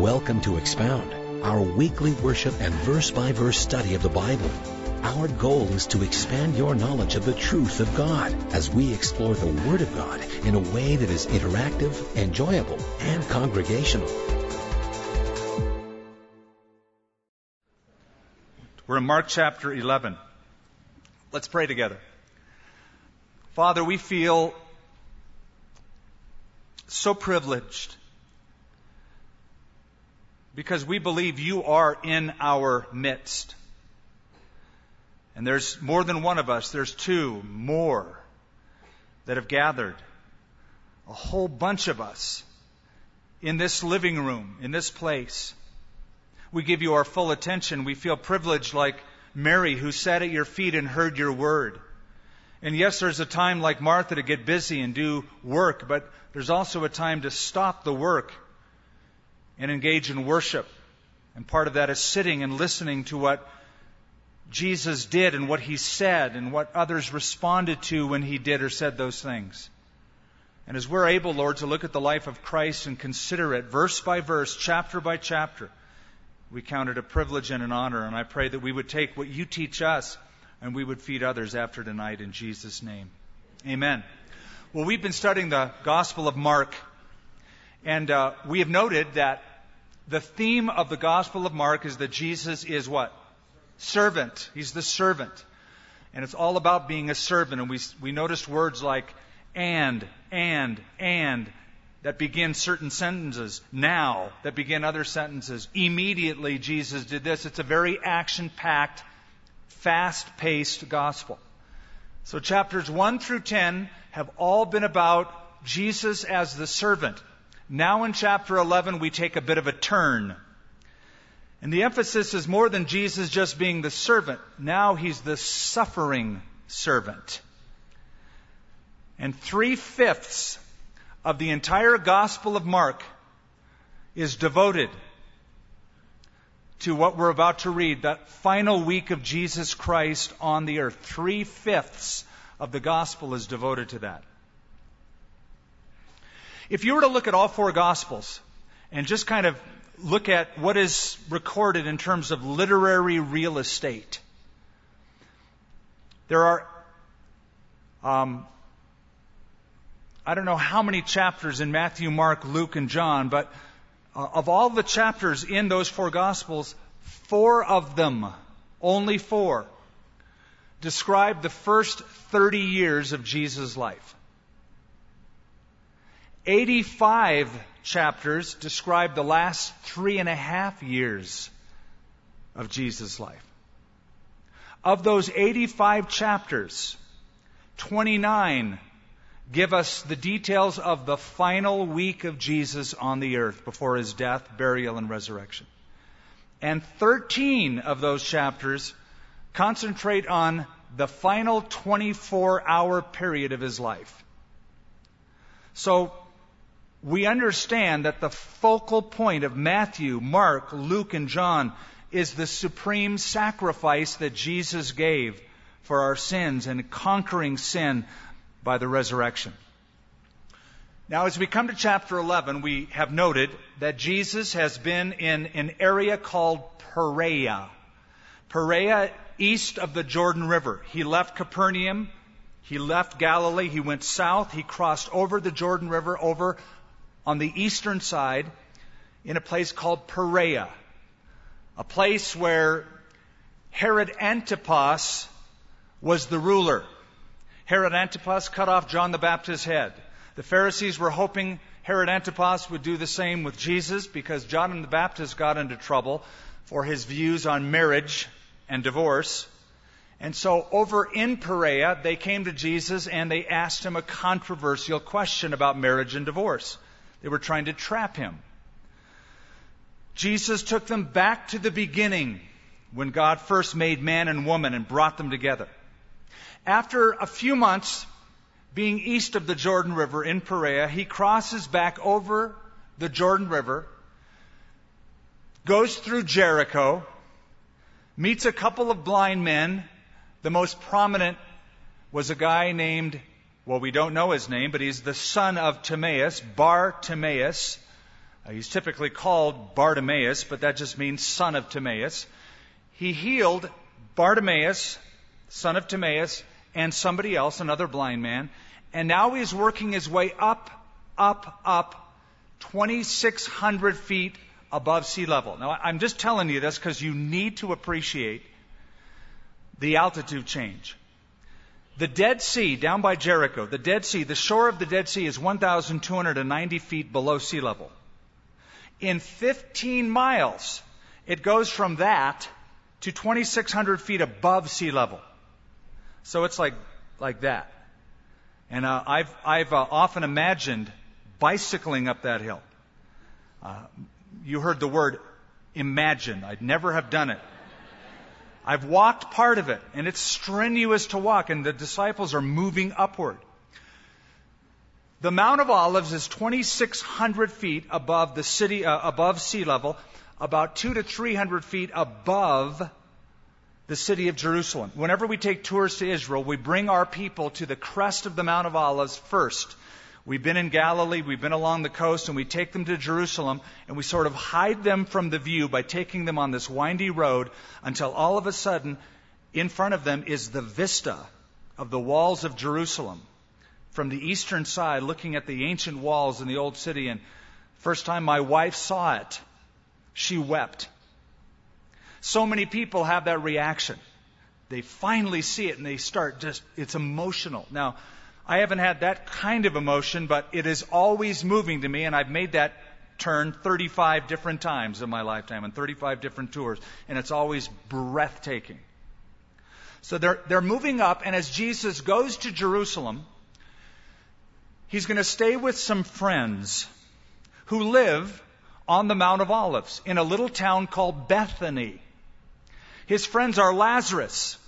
Welcome to Expound, our weekly worship and verse by verse study of the Bible. Our goal is to expand your knowledge of the truth of God as we explore the Word of God in a way that is interactive, enjoyable, and congregational. We're in Mark chapter 11. Let's pray together. Father, we feel so privileged because we believe you are in our midst. And there's more than one of us, there's two more that have gathered. A whole bunch of us in this living room, in this place. We give you our full attention. We feel privileged like Mary who sat at your feet and heard your word. And yes, there's a time like Martha to get busy and do work, but there's also a time to stop the work and engage in worship. And part of that is sitting and listening to what Jesus did and what he said and what others responded to when he did or said those things. And as we're able, Lord, to look at the life of Christ and consider it verse by verse, chapter by chapter, we count it a privilege and an honor. And I pray that we would take what you teach us and we would feed others after tonight in Jesus' name. Amen. Well, we've been studying the Gospel of Mark, and uh, we have noted that the theme of the Gospel of Mark is that Jesus is what? Servant. He's the servant. And it's all about being a servant. And we, we noticed words like and, and, and that begin certain sentences. Now that begin other sentences. Immediately Jesus did this. It's a very action packed, fast paced gospel. So chapters 1 through 10 have all been about Jesus as the servant. Now in chapter 11 we take a bit of a turn. And the emphasis is more than Jesus just being the servant. Now he's the suffering servant. And three fifths of the entire Gospel of Mark is devoted to what we're about to read, that final week of Jesus Christ on the earth. Three fifths of the Gospel is devoted to that. If you were to look at all four Gospels and just kind of look at what is recorded in terms of literary real estate. There are, um, I don't know how many chapters in Matthew, Mark, Luke, and John, but uh, of all the chapters in those four Gospels, four of them, only four, describe the first 30 years of Jesus' life. 85 chapters describe the last three and a half years of Jesus' life. Of those 85 chapters, 29 give us the details of the final week of Jesus on the earth before his death, burial, and resurrection. And 13 of those chapters concentrate on the final 24 hour period of his life. So we understand that the focal point of Matthew, Mark, Luke, and John is the supreme sacrifice that Jesus gave for our sins and conquering sin by the resurrection. Now, as we come to chapter 11, we have noted that Jesus has been in an area called Perea. Perea, east of the Jordan River. He left Capernaum. He left Galilee. He went south. He crossed over the Jordan River over on the eastern side in a place called Perea, a place where Herod Antipas was the ruler. Herod Antipas cut off John the Baptist's head. The Pharisees were hoping Herod Antipas would do the same with Jesus because John the Baptist got into trouble for his views on marriage and divorce. And so over in Perea, they came to Jesus and they asked him a controversial question about marriage and divorce. They were trying to trap him. Jesus took them back to the beginning when God first made man and woman and brought them together. After a few months being east of the Jordan River in Perea, he crosses back over the Jordan River, goes through Jericho, meets a couple of blind men. The most prominent was a guy named well, we don't know his name, but he's the son of Timaeus, Bar Timaeus. Uh, he's typically called Bartimaeus, but that just means son of Timaeus. He healed Bartimaeus, son of Timaeus, and somebody else, another blind man. And now he's working his way up, up, up, 2,600 feet above sea level. Now, I'm just telling you this because you need to appreciate the altitude change. The Dead Sea, down by Jericho, the Dead Sea, the shore of the Dead Sea is 1,290 feet below sea level. In 15 miles, it goes from that to 2,600 feet above sea level. So it's like, like that. And uh, I've, I've uh, often imagined bicycling up that hill. Uh, you heard the word imagine. I'd never have done it. I've walked part of it, and it's strenuous to walk, and the disciples are moving upward. The Mount of Olives is 2,600 feet above the city, uh, above sea level, about two to 300 feet above the city of Jerusalem. Whenever we take tours to Israel, we bring our people to the crest of the Mount of Olives first. We've been in Galilee, we've been along the coast, and we take them to Jerusalem, and we sort of hide them from the view by taking them on this windy road until all of a sudden, in front of them is the vista of the walls of Jerusalem. From the eastern side, looking at the ancient walls in the old city, and first time my wife saw it, she wept. So many people have that reaction. They finally see it and they start just, it's emotional. Now, I haven't had that kind of emotion, but it is always moving to me, and I've made that turn 35 different times in my lifetime and 35 different tours, and it's always breathtaking. So they're, they're moving up, and as Jesus goes to Jerusalem, he's going to stay with some friends who live on the Mount of Olives in a little town called Bethany. His friends are Lazarus,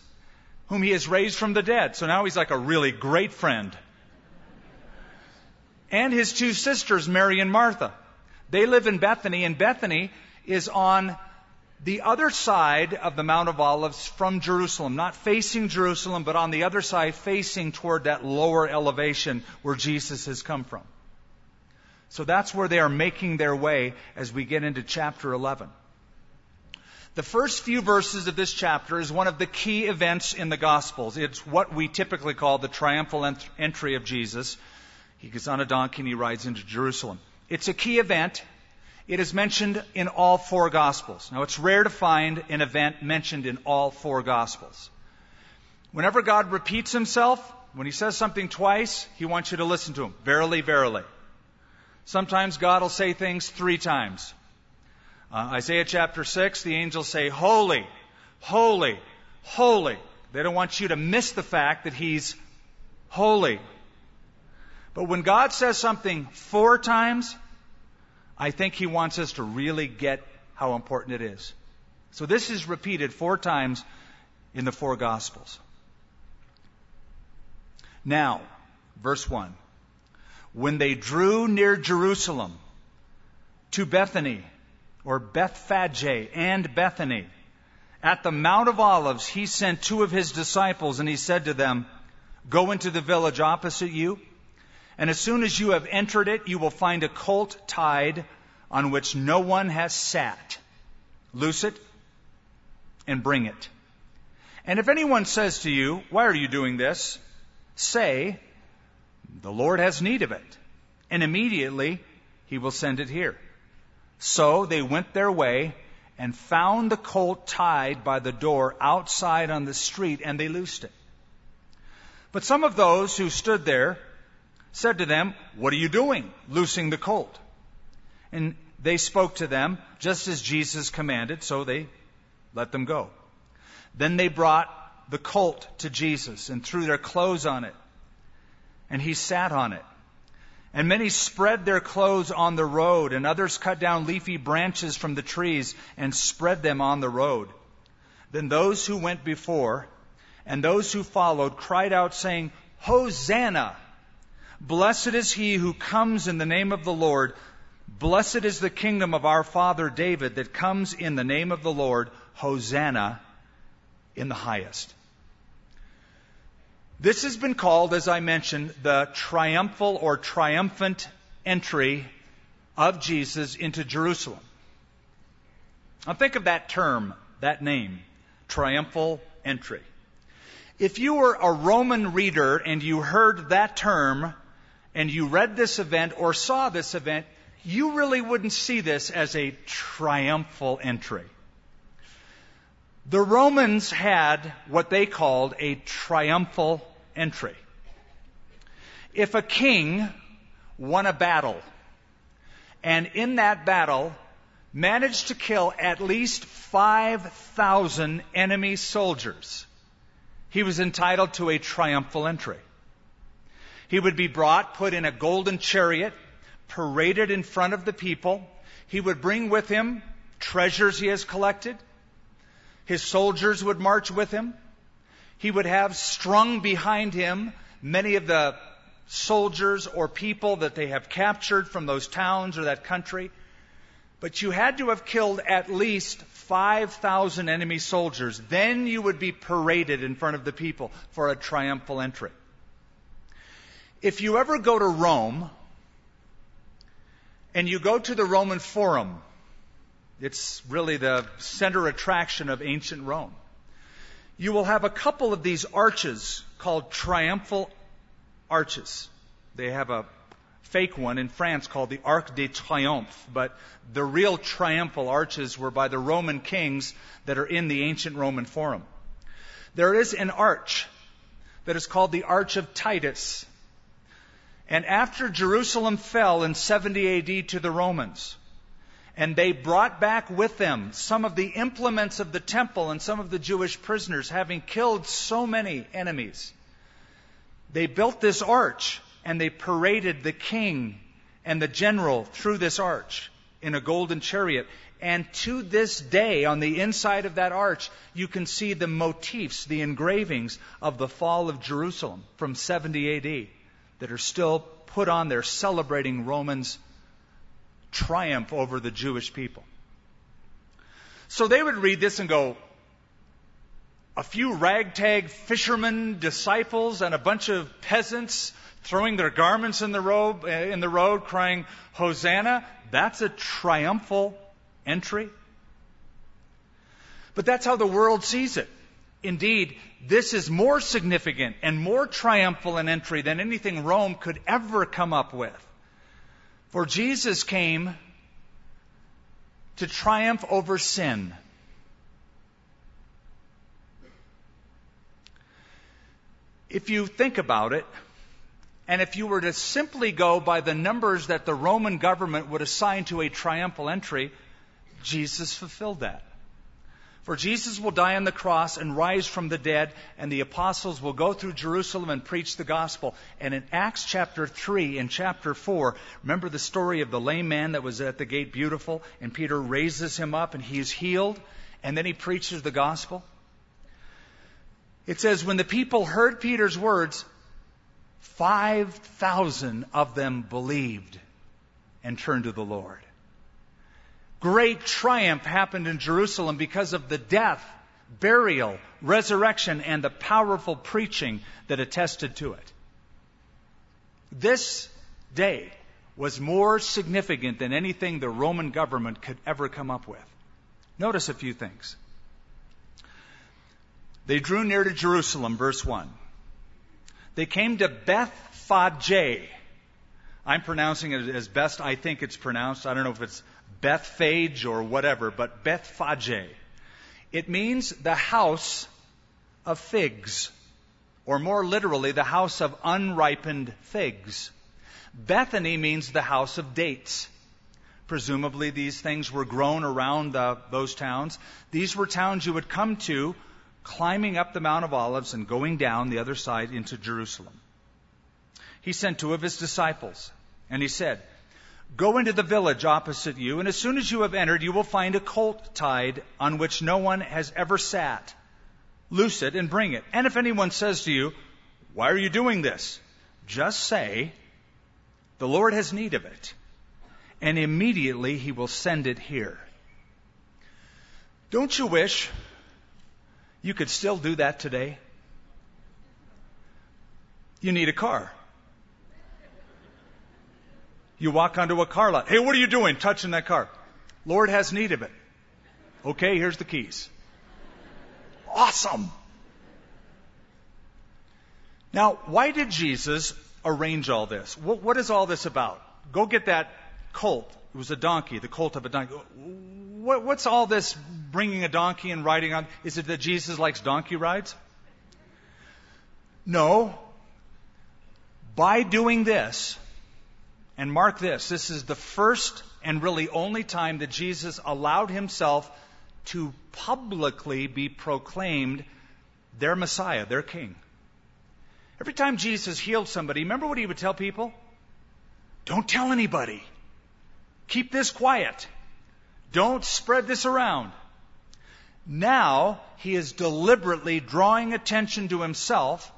whom he has raised from the dead. So now he's like a really great friend. And his two sisters, Mary and Martha. They live in Bethany, and Bethany is on the other side of the Mount of Olives from Jerusalem, not facing Jerusalem, but on the other side, facing toward that lower elevation where Jesus has come from. So that's where they are making their way as we get into chapter 11. The first few verses of this chapter is one of the key events in the Gospels. It's what we typically call the triumphal ent- entry of Jesus. He gets on a donkey and he rides into Jerusalem. It's a key event. It is mentioned in all four Gospels. Now, it's rare to find an event mentioned in all four Gospels. Whenever God repeats himself, when he says something twice, he wants you to listen to him. Verily, verily. Sometimes God will say things three times. Uh, Isaiah chapter 6, the angels say, Holy, holy, holy. They don't want you to miss the fact that He's holy. But when God says something four times, I think He wants us to really get how important it is. So this is repeated four times in the four Gospels. Now, verse 1. When they drew near Jerusalem to Bethany, or Bethphage and Bethany. At the Mount of Olives, he sent two of his disciples and he said to them, Go into the village opposite you, and as soon as you have entered it, you will find a colt tied on which no one has sat. Loose it and bring it. And if anyone says to you, Why are you doing this? say, The Lord has need of it. And immediately he will send it here. So they went their way and found the colt tied by the door outside on the street, and they loosed it. But some of those who stood there said to them, What are you doing, loosing the colt? And they spoke to them just as Jesus commanded, so they let them go. Then they brought the colt to Jesus and threw their clothes on it, and he sat on it. And many spread their clothes on the road, and others cut down leafy branches from the trees and spread them on the road. Then those who went before and those who followed cried out, saying, Hosanna! Blessed is he who comes in the name of the Lord. Blessed is the kingdom of our father David that comes in the name of the Lord. Hosanna in the highest. This has been called, as I mentioned, the triumphal or triumphant entry of Jesus into Jerusalem. Now think of that term, that name, triumphal entry. If you were a Roman reader and you heard that term and you read this event or saw this event, you really wouldn't see this as a triumphal entry. The Romans had what they called a triumphal entry. If a king won a battle, and in that battle managed to kill at least 5,000 enemy soldiers, he was entitled to a triumphal entry. He would be brought, put in a golden chariot, paraded in front of the people. He would bring with him treasures he has collected. His soldiers would march with him. He would have strung behind him many of the soldiers or people that they have captured from those towns or that country. But you had to have killed at least 5,000 enemy soldiers. Then you would be paraded in front of the people for a triumphal entry. If you ever go to Rome and you go to the Roman Forum, it's really the center attraction of ancient Rome. You will have a couple of these arches called triumphal arches. They have a fake one in France called the Arc de Triomphe, but the real triumphal arches were by the Roman kings that are in the ancient Roman Forum. There is an arch that is called the Arch of Titus. And after Jerusalem fell in 70 AD to the Romans, and they brought back with them some of the implements of the temple and some of the Jewish prisoners, having killed so many enemies, they built this arch and they paraded the king and the general through this arch in a golden chariot. And to this day, on the inside of that arch, you can see the motifs, the engravings of the fall of Jerusalem from 70 AD that are still put on there celebrating Romans' triumph over the Jewish people. So they would read this and go, a few ragtag fishermen disciples and a bunch of peasants throwing their garments in the road, eh, in the road crying hosanna. That's a triumphal entry. But that's how the world sees it. Indeed this is more significant and more triumphal an entry than anything rome could ever come up with for jesus came to triumph over sin if you think about it, and if you were to simply go by the numbers that the Roman government would assign to a triumphal entry, Jesus fulfilled that. For Jesus will die on the cross and rise from the dead, and the apostles will go through Jerusalem and preach the gospel. And in Acts chapter 3 and chapter 4, remember the story of the lame man that was at the gate beautiful, and Peter raises him up and he is healed, and then he preaches the gospel? It says, when the people heard Peter's words, 5,000 of them believed and turned to the Lord. Great triumph happened in Jerusalem because of the death, burial, resurrection, and the powerful preaching that attested to it. This day was more significant than anything the Roman government could ever come up with. Notice a few things. They drew near to Jerusalem, verse 1. They came to Bethphage. I'm pronouncing it as best I think it's pronounced. I don't know if it's Bethphage or whatever, but Bethphage. It means the house of figs, or more literally, the house of unripened figs. Bethany means the house of dates. Presumably, these things were grown around the, those towns. These were towns you would come to climbing up the Mount of Olives and going down the other side into Jerusalem. He sent two of his disciples, and he said, Go into the village opposite you, and as soon as you have entered, you will find a colt tied on which no one has ever sat. Loose it and bring it. And if anyone says to you, Why are you doing this? Just say, The Lord has need of it. And immediately he will send it here. Don't you wish you could still do that today. You need a car. You walk onto a car lot. Hey, what are you doing touching that car? Lord has need of it. Okay, here's the keys. Awesome. Now, why did Jesus arrange all this? What, what is all this about? Go get that colt. It was a donkey, the colt of a donkey. What, what's all this bringing a donkey and riding on? Is it that Jesus likes donkey rides? No. By doing this, and mark this, this is the first and really only time that Jesus allowed himself to publicly be proclaimed their Messiah, their King. Every time Jesus healed somebody, remember what he would tell people? Don't tell anybody. Keep this quiet. Don't spread this around. Now, he is deliberately drawing attention to himself,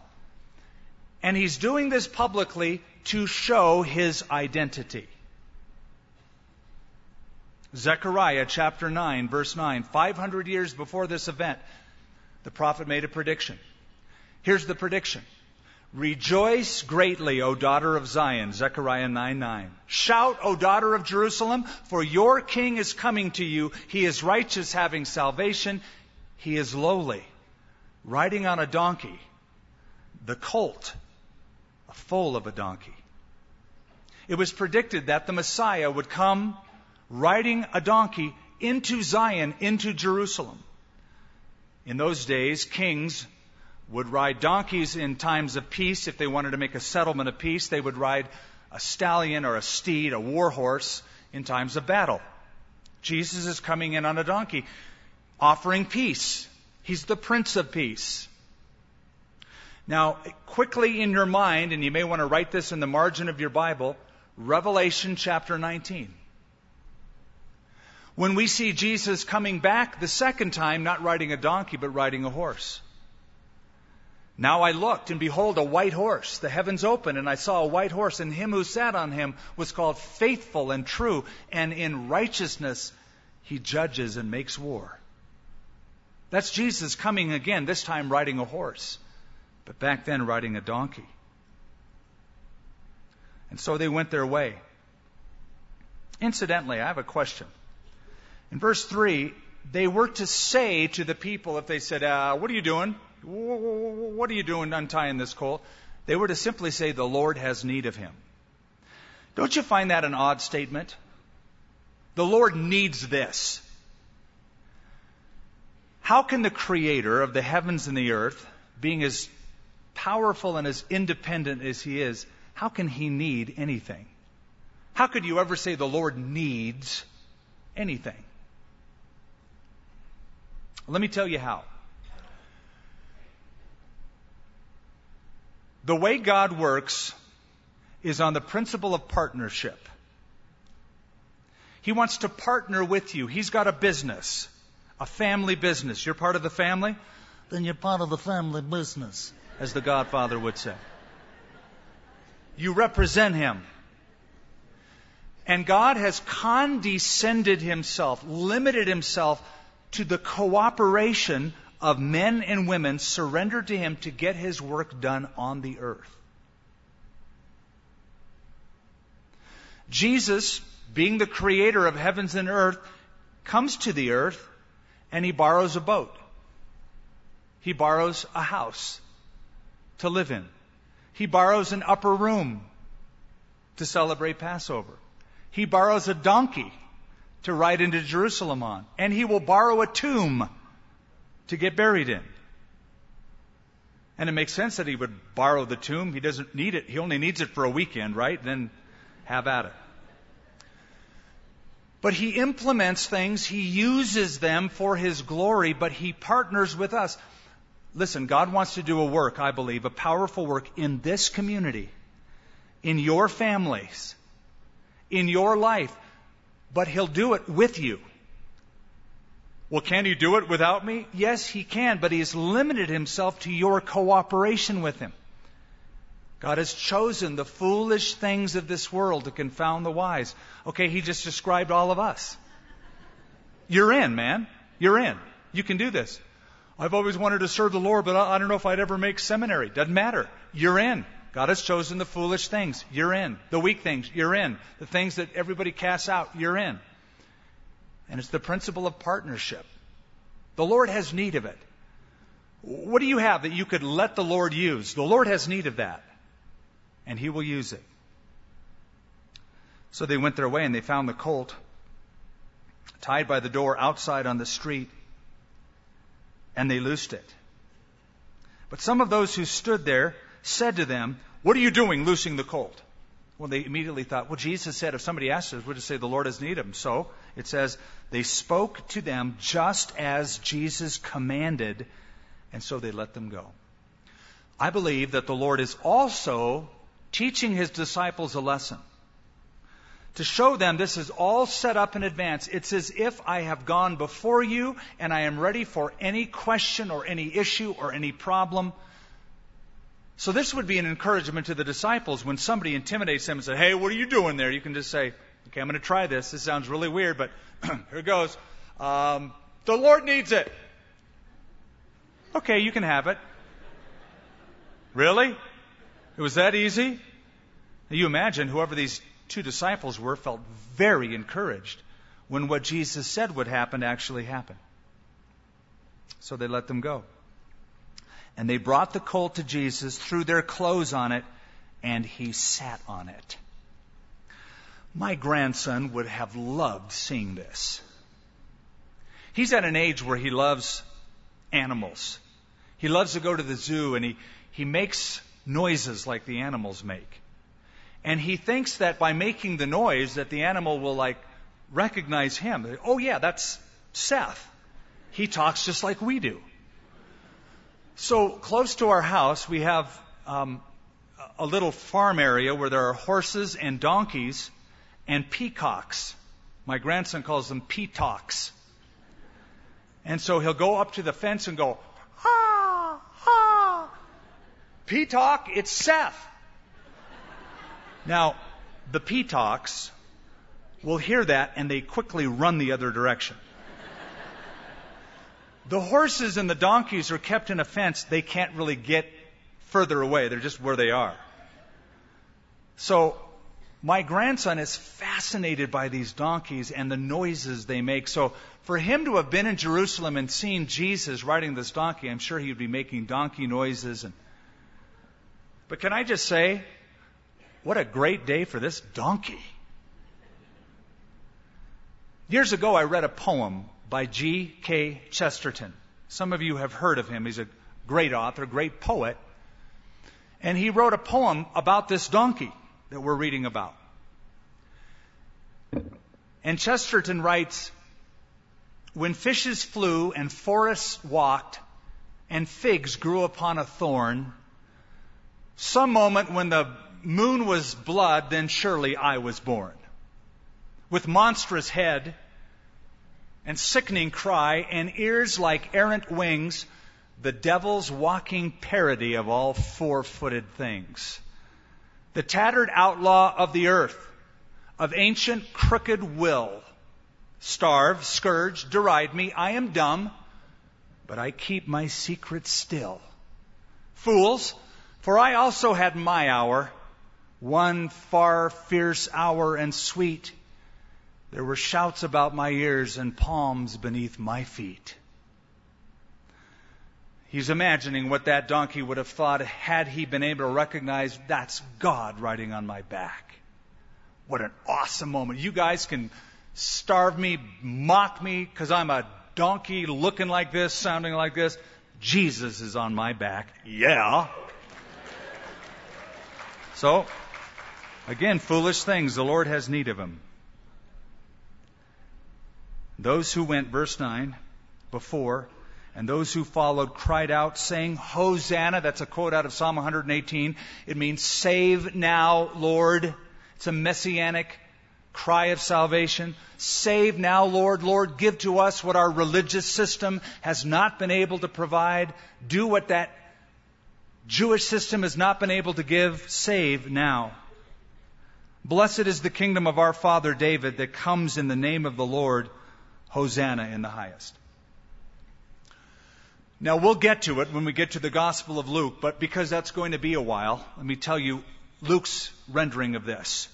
and he's doing this publicly to show his identity. Zechariah chapter 9, verse 9. 500 years before this event, the prophet made a prediction. Here's the prediction. Rejoice greatly, O daughter of Zion, Zechariah 9 9. Shout, O daughter of Jerusalem, for your king is coming to you. He is righteous, having salvation. He is lowly, riding on a donkey, the colt, a foal of a donkey. It was predicted that the Messiah would come riding a donkey into Zion, into Jerusalem. In those days, kings would ride donkeys in times of peace. If they wanted to make a settlement of peace, they would ride a stallion or a steed, a war horse, in times of battle. Jesus is coming in on a donkey, offering peace. He's the Prince of Peace. Now, quickly in your mind, and you may want to write this in the margin of your Bible, Revelation chapter 19. When we see Jesus coming back the second time, not riding a donkey, but riding a horse. Now I looked, and behold, a white horse. The heavens opened, and I saw a white horse, and him who sat on him was called faithful and true, and in righteousness he judges and makes war. That's Jesus coming again, this time riding a horse, but back then riding a donkey. And so they went their way. Incidentally, I have a question. In verse 3, they were to say to the people, if they said, uh, What are you doing? What are you doing untying this colt? They were to simply say, The Lord has need of him. Don't you find that an odd statement? The Lord needs this. How can the Creator of the heavens and the earth, being as powerful and as independent as He is, how can He need anything? How could you ever say the Lord needs anything? Let me tell you how. The way God works is on the principle of partnership. He wants to partner with you. He's got a business, a family business. You're part of the family? Then you're part of the family business, as the Godfather would say. You represent Him. And God has condescended Himself, limited Himself to the cooperation of men and women surrendered to him to get his work done on the earth. Jesus, being the creator of heavens and earth, comes to the earth and he borrows a boat. He borrows a house to live in. He borrows an upper room to celebrate Passover. He borrows a donkey to ride into Jerusalem on. And he will borrow a tomb to get buried in. And it makes sense that he would borrow the tomb. He doesn't need it. He only needs it for a weekend, right? Then have at it. But he implements things, he uses them for his glory, but he partners with us. Listen, God wants to do a work, I believe, a powerful work in this community, in your families, in your life, but he'll do it with you. Well, can he do it without me? Yes, he can, but he has limited himself to your cooperation with him. God has chosen the foolish things of this world to confound the wise. Okay, he just described all of us. You're in, man. You're in. You can do this. I've always wanted to serve the Lord, but I don't know if I'd ever make seminary. Doesn't matter. You're in. God has chosen the foolish things. You're in. The weak things. You're in. The things that everybody casts out. You're in. And it's the principle of partnership. The Lord has need of it. What do you have that you could let the Lord use? The Lord has need of that. And He will use it. So they went their way and they found the colt tied by the door outside on the street. And they loosed it. But some of those who stood there said to them, What are you doing loosing the colt? Well, they immediately thought, Well, Jesus said, if somebody asked us, we'll just say the Lord has need of them. So it says, They spoke to them just as Jesus commanded, and so they let them go. I believe that the Lord is also teaching his disciples a lesson. To show them this is all set up in advance. It's as if I have gone before you and I am ready for any question or any issue or any problem. So this would be an encouragement to the disciples when somebody intimidates them and says, Hey, what are you doing there? You can just say, Okay, I'm going to try this. This sounds really weird, but here goes. Um, the Lord needs it. Okay, you can have it. Really? It was that easy? You imagine whoever these two disciples were felt very encouraged when what Jesus said would happen actually happened. So they let them go. And they brought the colt to Jesus, threw their clothes on it, and he sat on it. My grandson would have loved seeing this. He's at an age where he loves animals. He loves to go to the zoo and he, he makes noises like the animals make. And he thinks that by making the noise that the animal will like recognize him. Oh yeah, that's Seth. He talks just like we do. So close to our house, we have um, a little farm area where there are horses and donkeys and peacocks. My grandson calls them peacocks. And so he'll go up to the fence and go, ha, ha. Peacock, it's Seth. Now, the peacocks will hear that and they quickly run the other direction. The horses and the donkeys are kept in a fence. They can't really get further away. They're just where they are. So, my grandson is fascinated by these donkeys and the noises they make. So, for him to have been in Jerusalem and seen Jesus riding this donkey, I'm sure he would be making donkey noises. And... But can I just say, what a great day for this donkey. Years ago, I read a poem by G.K. Chesterton. Some of you have heard of him. He's a great author, great poet. And he wrote a poem about this donkey that we're reading about. And Chesterton writes, When fishes flew and forests walked and figs grew upon a thorn, some moment when the moon was blood, then surely I was born. With monstrous head and sickening cry and ears like errant wings, the devil's walking parody of all four footed things. The tattered outlaw of the earth, of ancient crooked will. Starve, scourge, deride me, I am dumb, but I keep my secret still. Fools, for I also had my hour one far fierce hour and sweet. There were shouts about my ears and palms beneath my feet. He's imagining what that donkey would have thought had he been able to recognize that's God riding on my back. What an awesome moment. You guys can starve me, mock me, because I'm a donkey looking like this, sounding like this. Jesus is on my back. Yeah. So, Again, foolish things, the Lord has need of them. Those who went, verse 9, before, and those who followed cried out, saying, Hosanna. That's a quote out of Psalm 118. It means, Save now, Lord. It's a messianic cry of salvation. Save now, Lord. Lord, give to us what our religious system has not been able to provide. Do what that Jewish system has not been able to give. Save now. Blessed is the kingdom of our father David that comes in the name of the Lord. Hosanna in the highest. Now, we'll get to it when we get to the Gospel of Luke, but because that's going to be a while, let me tell you Luke's rendering of this.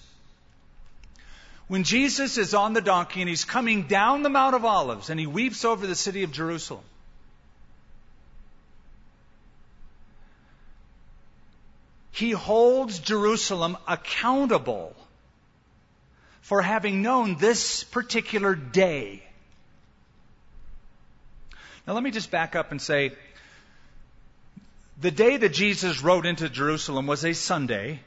When Jesus is on the donkey and he's coming down the Mount of Olives and he weeps over the city of Jerusalem, he holds Jerusalem accountable for having known this particular day. Now, let me just back up and say the day that Jesus rode into Jerusalem was a Sunday.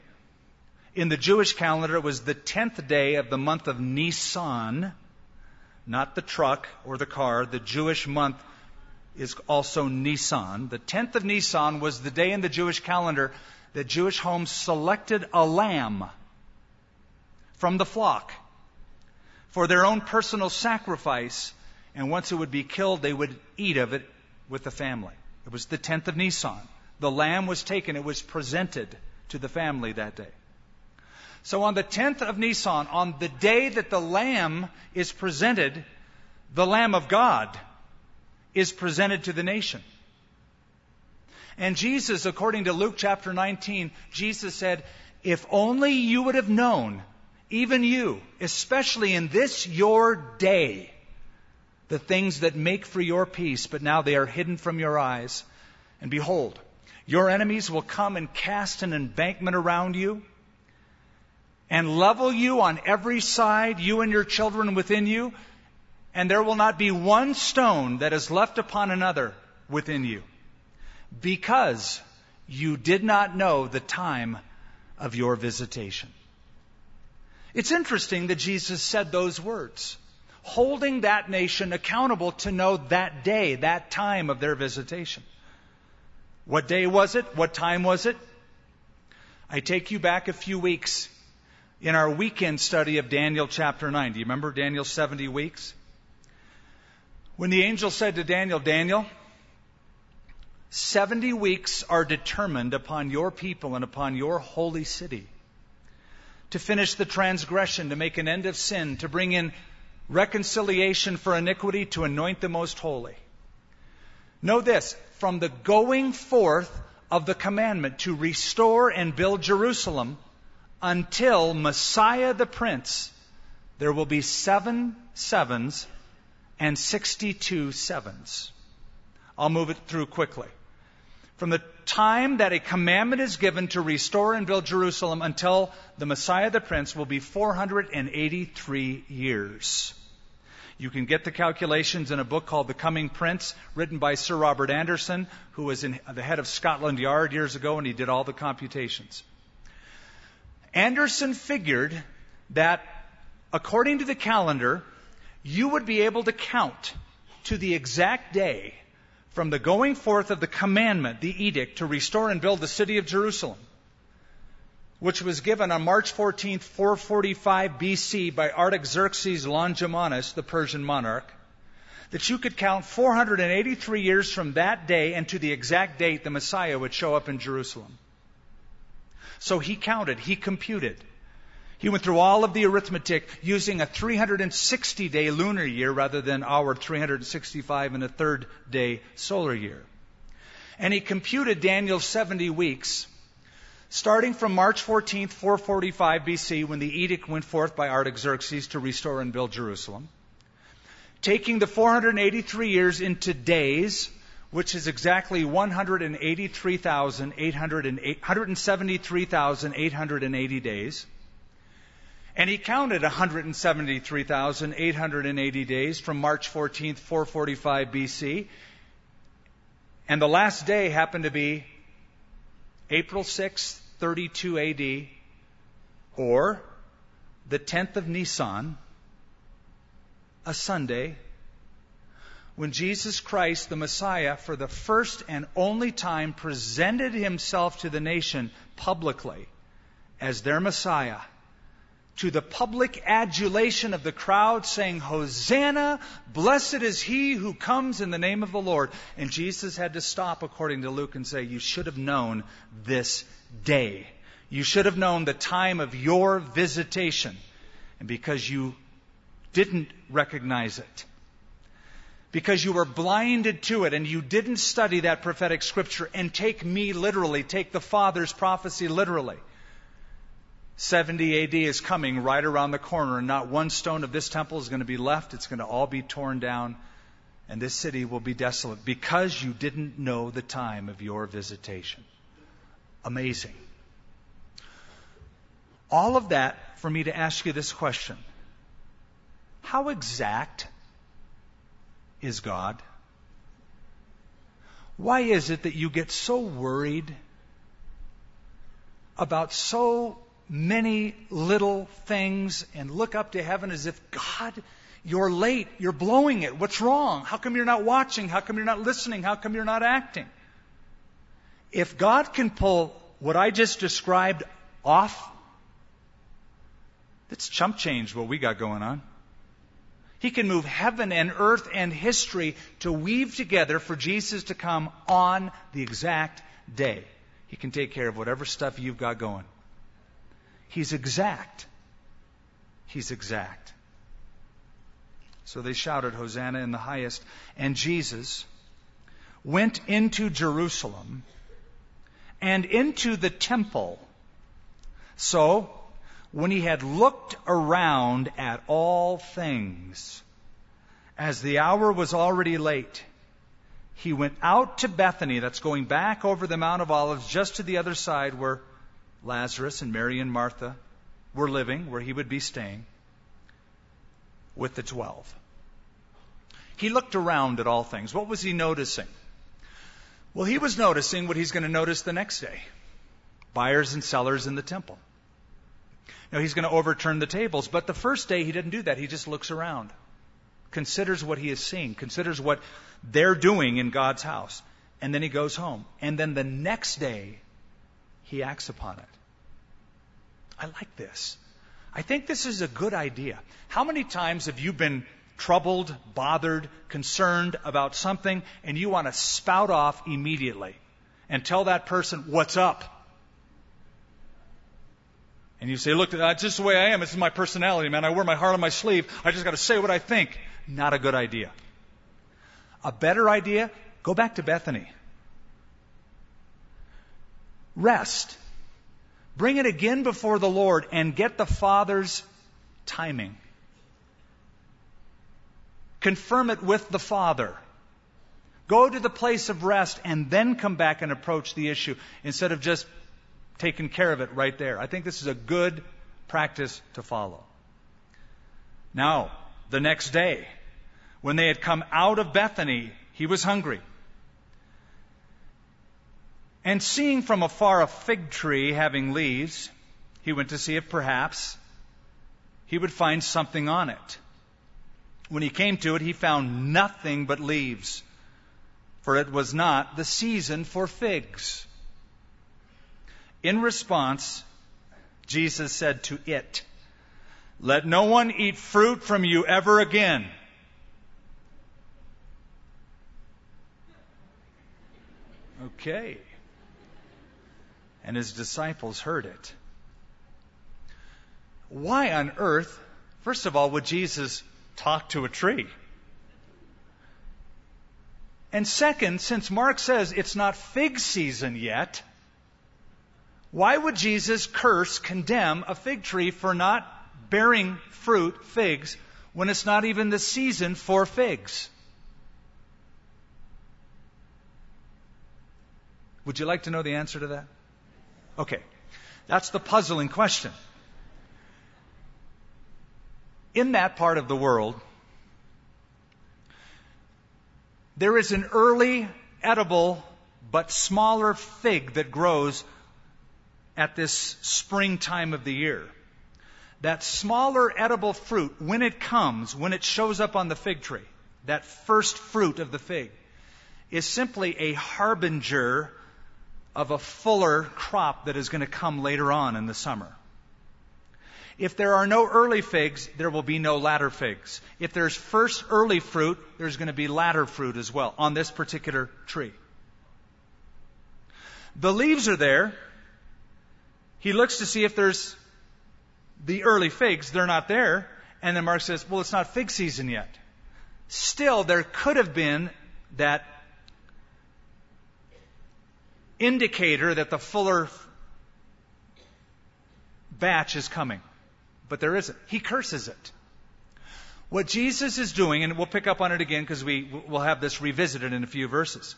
In the Jewish calendar, it was the 10th day of the month of Nisan, not the truck or the car. The Jewish month is also Nisan. The 10th of Nisan was the day in the Jewish calendar that Jewish homes selected a lamb from the flock for their own personal sacrifice, and once it would be killed, they would eat of it with the family. It was the 10th of Nisan. The lamb was taken, it was presented to the family that day. So on the 10th of Nisan, on the day that the lamb is presented, the Lamb of God is presented to the nation. And Jesus, according to Luke chapter 19, Jesus said, If only you would have known, even you, especially in this your day, the things that make for your peace, but now they are hidden from your eyes. And behold, your enemies will come and cast an embankment around you and level you on every side, you and your children within you, and there will not be one stone that is left upon another within you because you did not know the time of your visitation. It's interesting that Jesus said those words, holding that nation accountable to know that day, that time of their visitation. What day was it? What time was it? I take you back a few weeks in our weekend study of Daniel chapter 9. Do you remember Daniel's 70 weeks? When the angel said to Daniel, Daniel, 70 weeks are determined upon your people and upon your holy city to finish the transgression, to make an end of sin, to bring in reconciliation for iniquity, to anoint the most holy. Know this from the going forth of the commandment to restore and build Jerusalem until Messiah the Prince, there will be seven sevens and 62 sevens. I'll move it through quickly. From the time that a commandment is given to restore and build Jerusalem until the Messiah the Prince will be 483 years. You can get the calculations in a book called The Coming Prince, written by Sir Robert Anderson, who was in, the head of Scotland Yard years ago, and he did all the computations. Anderson figured that, according to the calendar, you would be able to count to the exact day from the going forth of the commandment, the edict, to restore and build the city of Jerusalem, which was given on March 14, 445 BC by Artaxerxes Longimanus, the Persian monarch, that you could count 483 years from that day and to the exact date the Messiah would show up in Jerusalem. So he counted, he computed. He went through all of the arithmetic using a 360 day lunar year rather than our 365 and a third day solar year. And he computed Daniel's 70 weeks, starting from March 14th, 445 BC, when the edict went forth by Artaxerxes to restore and build Jerusalem, taking the 483 years into days, which is exactly 173,880 days and he counted 173,880 days from March 14th, 445 BC. And the last day happened to be April 6th, 32 AD, or the 10th of Nisan, a Sunday, when Jesus Christ, the Messiah, for the first and only time presented himself to the nation publicly as their Messiah to the public adulation of the crowd, saying, Hosanna, blessed is he who comes in the name of the Lord. And Jesus had to stop, according to Luke, and say, You should have known this day. You should have known the time of your visitation. And because you didn't recognize it, because you were blinded to it and you didn't study that prophetic scripture and take me literally, take the Father's prophecy literally. 70 AD is coming right around the corner, and not one stone of this temple is going to be left. It's going to all be torn down, and this city will be desolate because you didn't know the time of your visitation. Amazing. All of that for me to ask you this question How exact is God? Why is it that you get so worried about so many little things and look up to heaven as if, God, you're late. You're blowing it. What's wrong? How come you're not watching? How come you're not listening? How come you're not acting? If God can pull what I just described off, that's chump change what we got going on. He can move heaven and earth and history to weave together for Jesus to come on the exact day. He can take care of whatever stuff you've got going. He's exact. He's exact. So they shouted, Hosanna in the highest. And Jesus went into Jerusalem and into the temple. So when he had looked around at all things, as the hour was already late, he went out to Bethany, that's going back over the Mount of Olives, just to the other side where Lazarus and Mary and Martha were living, where he would be staying, with the twelve. He looked around at all things. What was he noticing? Well, he was noticing what he's going to notice the next day buyers and sellers in the temple. Now, he's going to overturn the tables, but the first day he didn't do that. He just looks around, considers what he is seeing, considers what they're doing in God's house, and then he goes home. And then the next day, he acts upon it. I like this. I think this is a good idea. How many times have you been troubled, bothered, concerned about something, and you want to spout off immediately and tell that person what's up? And you say, look, that's just the way I am. This is my personality, man. I wear my heart on my sleeve. I just got to say what I think. Not a good idea. A better idea, go back to Bethany. Rest. Bring it again before the Lord and get the Father's timing. Confirm it with the Father. Go to the place of rest and then come back and approach the issue instead of just taking care of it right there. I think this is a good practice to follow. Now, the next day, when they had come out of Bethany, he was hungry. And seeing from afar a fig tree having leaves, he went to see if perhaps he would find something on it. When he came to it, he found nothing but leaves, for it was not the season for figs. In response, Jesus said to it, Let no one eat fruit from you ever again. Okay. And his disciples heard it. Why on earth, first of all, would Jesus talk to a tree? And second, since Mark says it's not fig season yet, why would Jesus curse, condemn a fig tree for not bearing fruit, figs, when it's not even the season for figs? Would you like to know the answer to that? Okay. That's the puzzling question. In that part of the world, there is an early edible but smaller fig that grows at this springtime of the year. That smaller edible fruit, when it comes, when it shows up on the fig tree, that first fruit of the fig, is simply a harbinger of a fuller crop that is going to come later on in the summer. If there are no early figs, there will be no latter figs. If there's first early fruit, there's going to be latter fruit as well on this particular tree. The leaves are there he looks to see if there's the early figs. They're not there. And then Mark says, well, it's not fig season yet. Still, there could have been that indicator that the fuller batch is coming. But there isn't. He curses it. What Jesus is doing, and we'll pick up on it again because we will have this revisited in a few verses.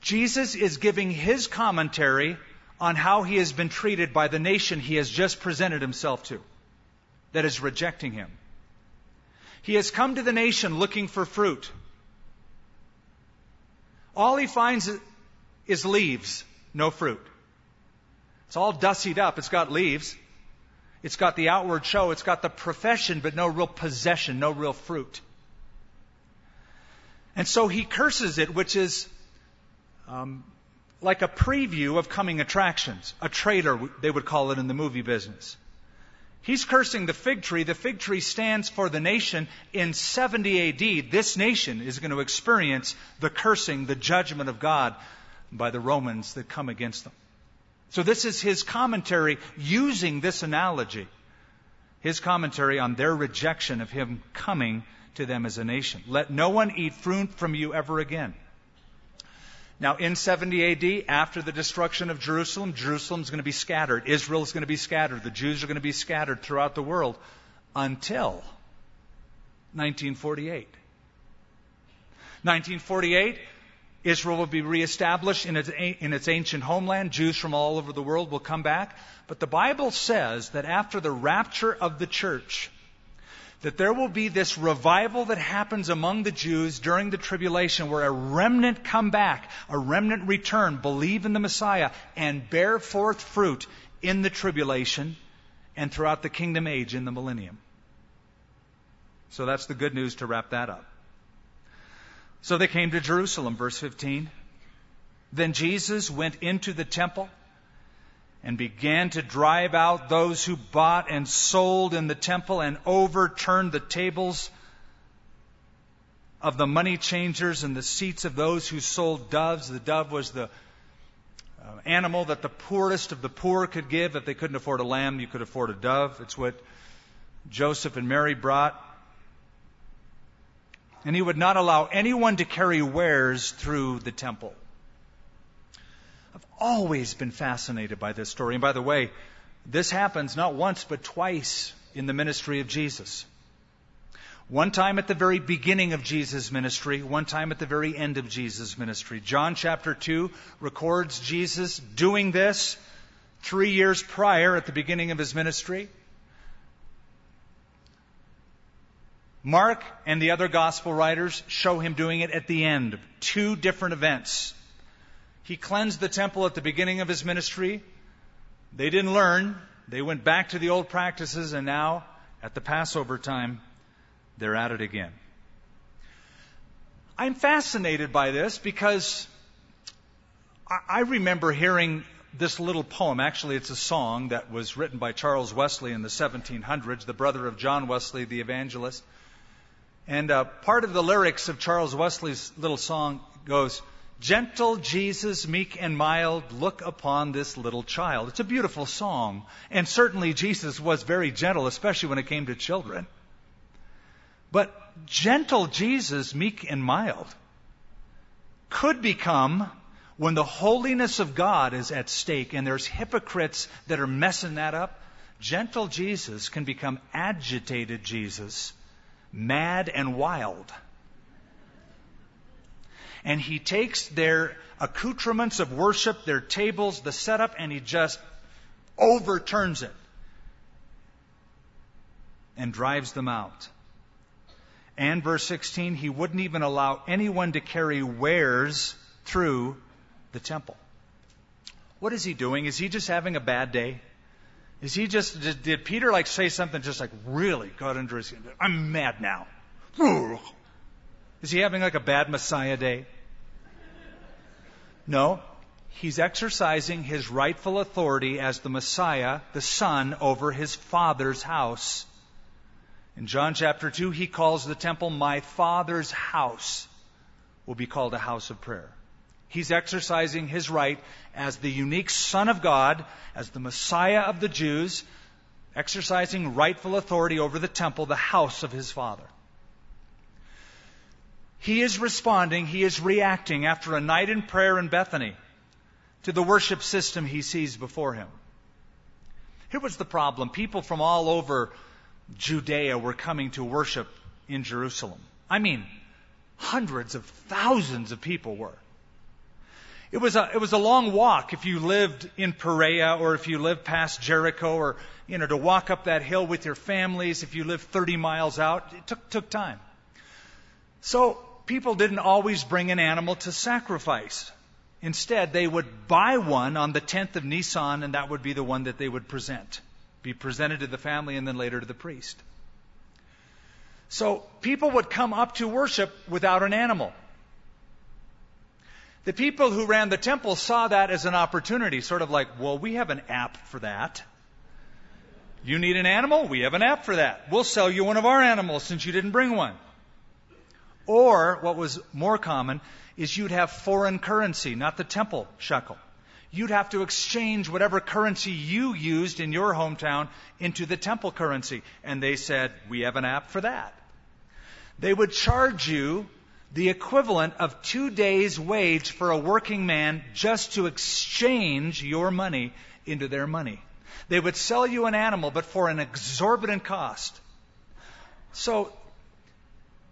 Jesus is giving his commentary on how he has been treated by the nation he has just presented himself to, that is rejecting him. He has come to the nation looking for fruit. All he finds is leaves, no fruit. It's all dustied up. It's got leaves. It's got the outward show. It's got the profession, but no real possession, no real fruit. And so he curses it, which is um, like a preview of coming attractions. A trailer, they would call it in the movie business. He's cursing the fig tree. The fig tree stands for the nation. In 70 AD, this nation is going to experience the cursing, the judgment of God by the Romans that come against them. So this is his commentary using this analogy. His commentary on their rejection of him coming to them as a nation. Let no one eat fruit from you ever again. Now, in 70 AD, after the destruction of Jerusalem, Jerusalem is going to be scattered. Israel is going to be scattered. The Jews are going to be scattered throughout the world until 1948. 1948, Israel will be reestablished in its, in its ancient homeland. Jews from all over the world will come back. But the Bible says that after the rapture of the church, that there will be this revival that happens among the Jews during the tribulation where a remnant come back, a remnant return, believe in the Messiah, and bear forth fruit in the tribulation and throughout the kingdom age in the millennium. So that's the good news to wrap that up. So they came to Jerusalem, verse 15. Then Jesus went into the temple and began to drive out those who bought and sold in the temple and overturned the tables of the money changers and the seats of those who sold doves. The dove was the uh, animal that the poorest of the poor could give. If they couldn't afford a lamb, you could afford a dove. It's what Joseph and Mary brought. And he would not allow anyone to carry wares through the temple. I've always been fascinated by this story. And by the way, this happens not once, but twice in the ministry of Jesus. One time at the very beginning of Jesus' ministry, one time at the very end of Jesus' ministry. John chapter 2 records Jesus doing this three years prior at the beginning of his ministry. Mark and the other gospel writers show him doing it at the end. Two different events. He cleansed the temple at the beginning of his ministry. They didn't learn. They went back to the old practices, and now, at the Passover time, they're at it again. I'm fascinated by this because I remember hearing this little poem. Actually, it's a song that was written by Charles Wesley in the 1700s, the brother of John Wesley, the evangelist. And uh, part of the lyrics of Charles Wesley's little song goes, Gentle Jesus, meek and mild, look upon this little child. It's a beautiful song. And certainly Jesus was very gentle, especially when it came to children. But gentle Jesus, meek and mild, could become when the holiness of God is at stake and there's hypocrites that are messing that up. Gentle Jesus can become agitated Jesus, mad and wild and he takes their accoutrements of worship, their tables, the setup, and he just overturns it and drives them out. And verse 16, he wouldn't even allow anyone to carry wares through the temple. What is he doing? Is he just having a bad day? Is he just, did Peter like say something just like really got under his skin? I'm mad now. Is he having like a bad Messiah day? No. He's exercising his rightful authority as the Messiah, the Son, over his Father's house. In John chapter 2, he calls the temple, My Father's house will be called a house of prayer. He's exercising his right as the unique Son of God, as the Messiah of the Jews, exercising rightful authority over the temple, the house of his Father. He is responding, he is reacting after a night in prayer in Bethany to the worship system he sees before him. Here was the problem. People from all over Judea were coming to worship in Jerusalem. I mean, hundreds of thousands of people were. It was a, it was a long walk if you lived in Perea or if you lived past Jericho or, you know, to walk up that hill with your families if you lived 30 miles out. It took, took time. So people didn't always bring an animal to sacrifice. Instead, they would buy one on the 10th of Nisan, and that would be the one that they would present. Be presented to the family and then later to the priest. So people would come up to worship without an animal. The people who ran the temple saw that as an opportunity, sort of like, well, we have an app for that. You need an animal? We have an app for that. We'll sell you one of our animals since you didn't bring one. Or, what was more common, is you'd have foreign currency, not the temple shekel. You'd have to exchange whatever currency you used in your hometown into the temple currency. And they said, We have an app for that. They would charge you the equivalent of two days' wage for a working man just to exchange your money into their money. They would sell you an animal, but for an exorbitant cost. So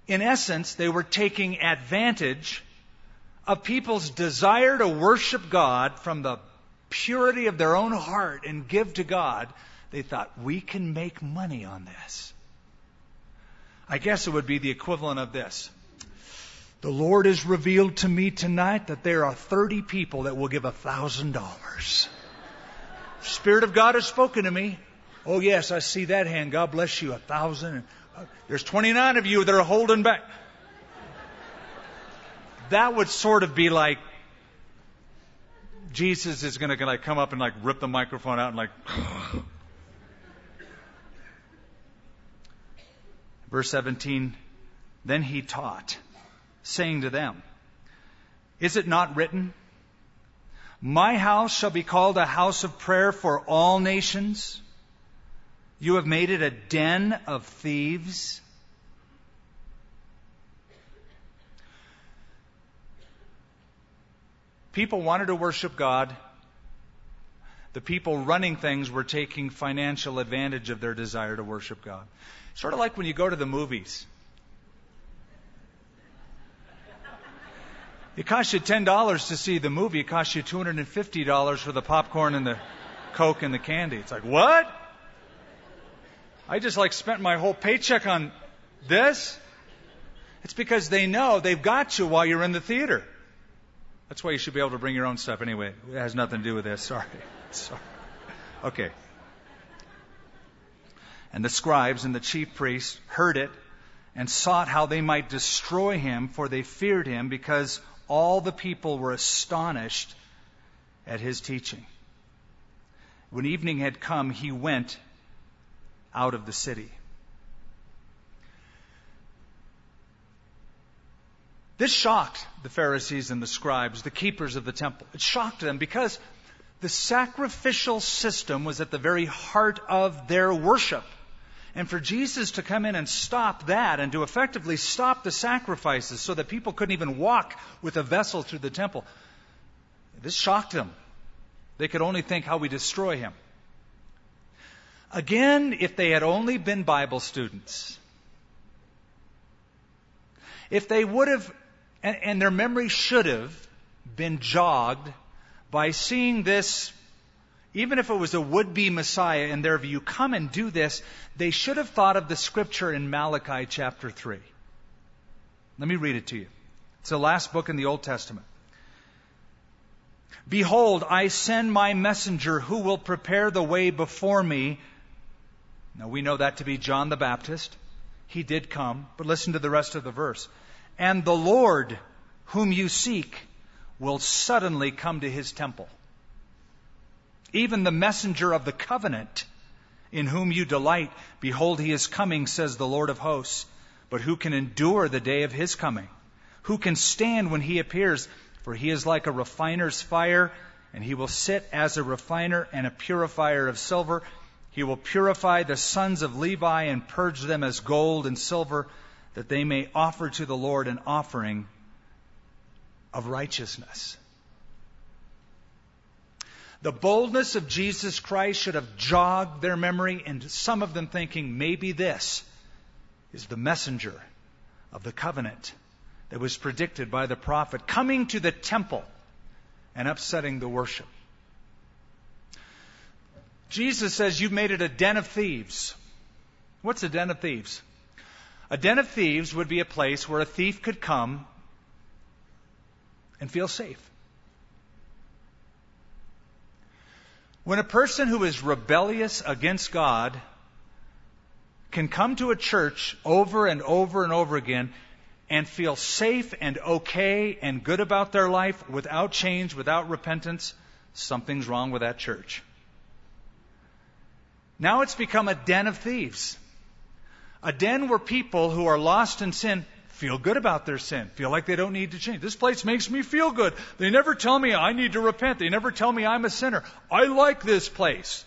in essence, they were taking advantage of people's desire to worship God from the purity of their own heart and give to God. They thought, we can make money on this. I guess it would be the equivalent of this. The Lord has revealed to me tonight that there are 30 people that will give a thousand dollars. Spirit of God has spoken to me. Oh yes, I see that hand. God bless you. A thousand. Uh, there's 29 of you that are holding back. That would sort of be like Jesus is going to like come up and like rip the microphone out and like. Verse 17, then he taught, saying to them, Is it not written, My house shall be called a house of prayer for all nations? You have made it a den of thieves. People wanted to worship God. The people running things were taking financial advantage of their desire to worship God. Sort of like when you go to the movies. It costs you $10 to see the movie. It costs you $250 for the popcorn and the Coke and the candy. It's like, what? I just like spent my whole paycheck on this. It's because they know they've got you while you're in the theater. That's why you should be able to bring your own stuff anyway. It has nothing to do with this. Sorry. Sorry. Okay. And the scribes and the chief priests heard it and sought how they might destroy him, for they feared him, because all the people were astonished at his teaching. When evening had come, he went out of the city. This shocked the Pharisees and the scribes, the keepers of the temple. It shocked them because the sacrificial system was at the very heart of their worship. And for Jesus to come in and stop that and to effectively stop the sacrifices so that people couldn't even walk with a vessel through the temple, this shocked them. They could only think how we destroy him. Again, if they had only been Bible students, if they would have, and, and their memory should have been jogged by seeing this, even if it was a would be Messiah in their view, come and do this, they should have thought of the scripture in Malachi chapter 3. Let me read it to you. It's the last book in the Old Testament. Behold, I send my messenger who will prepare the way before me. Now we know that to be John the Baptist. He did come, but listen to the rest of the verse. And the Lord whom you seek will suddenly come to his temple. Even the messenger of the covenant in whom you delight, behold, he is coming, says the Lord of hosts. But who can endure the day of his coming? Who can stand when he appears? For he is like a refiner's fire, and he will sit as a refiner and a purifier of silver. He will purify the sons of Levi and purge them as gold and silver, that they may offer to the Lord an offering of righteousness. The boldness of Jesus Christ should have jogged their memory, and some of them thinking maybe this is the messenger of the covenant that was predicted by the prophet coming to the temple and upsetting the worship. Jesus says, You've made it a den of thieves. What's a den of thieves? A den of thieves would be a place where a thief could come and feel safe. When a person who is rebellious against God can come to a church over and over and over again and feel safe and okay and good about their life without change, without repentance, something's wrong with that church. Now it's become a den of thieves. A den where people who are lost in sin feel good about their sin, feel like they don't need to change. This place makes me feel good. They never tell me I need to repent. They never tell me I'm a sinner. I like this place.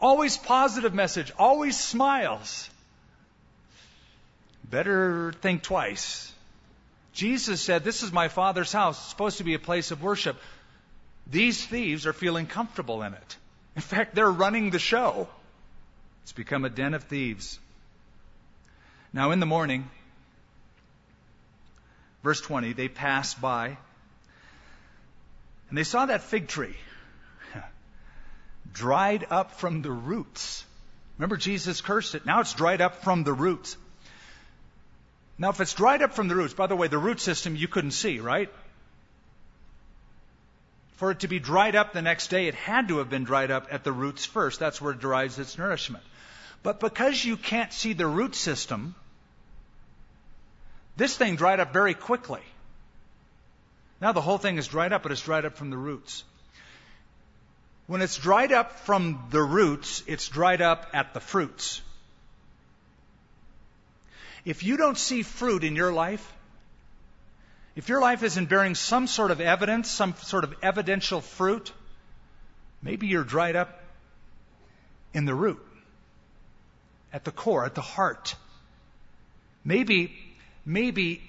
Always positive message, always smiles. Better think twice. Jesus said, This is my Father's house. It's supposed to be a place of worship. These thieves are feeling comfortable in it. In fact, they're running the show. It's become a den of thieves. Now, in the morning, verse 20, they passed by and they saw that fig tree dried up from the roots. Remember, Jesus cursed it. Now it's dried up from the roots. Now, if it's dried up from the roots, by the way, the root system you couldn't see, right? For it to be dried up the next day, it had to have been dried up at the roots first. That's where it derives its nourishment. But because you can't see the root system, this thing dried up very quickly. Now the whole thing is dried up, but it's dried up from the roots. When it's dried up from the roots, it's dried up at the fruits. If you don't see fruit in your life, if your life isn't bearing some sort of evidence, some sort of evidential fruit, maybe you're dried up in the root, at the core, at the heart. Maybe, maybe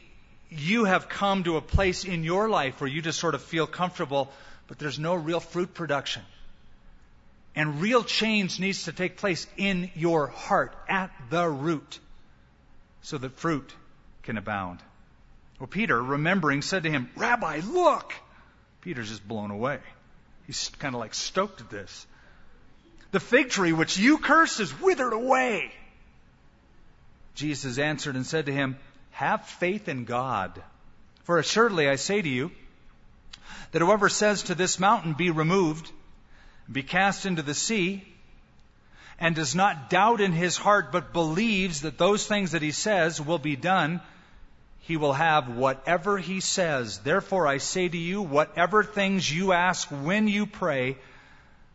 you have come to a place in your life where you just sort of feel comfortable, but there's no real fruit production. And real change needs to take place in your heart, at the root, so that fruit can abound. Well, Peter, remembering, said to him, Rabbi, look! Peter's just blown away. He's kind of like stoked at this. The fig tree which you cursed is withered away. Jesus answered and said to him, Have faith in God. For assuredly I say to you, that whoever says to this mountain, Be removed, be cast into the sea, and does not doubt in his heart, but believes that those things that he says will be done, he will have whatever he says. Therefore, I say to you, whatever things you ask when you pray,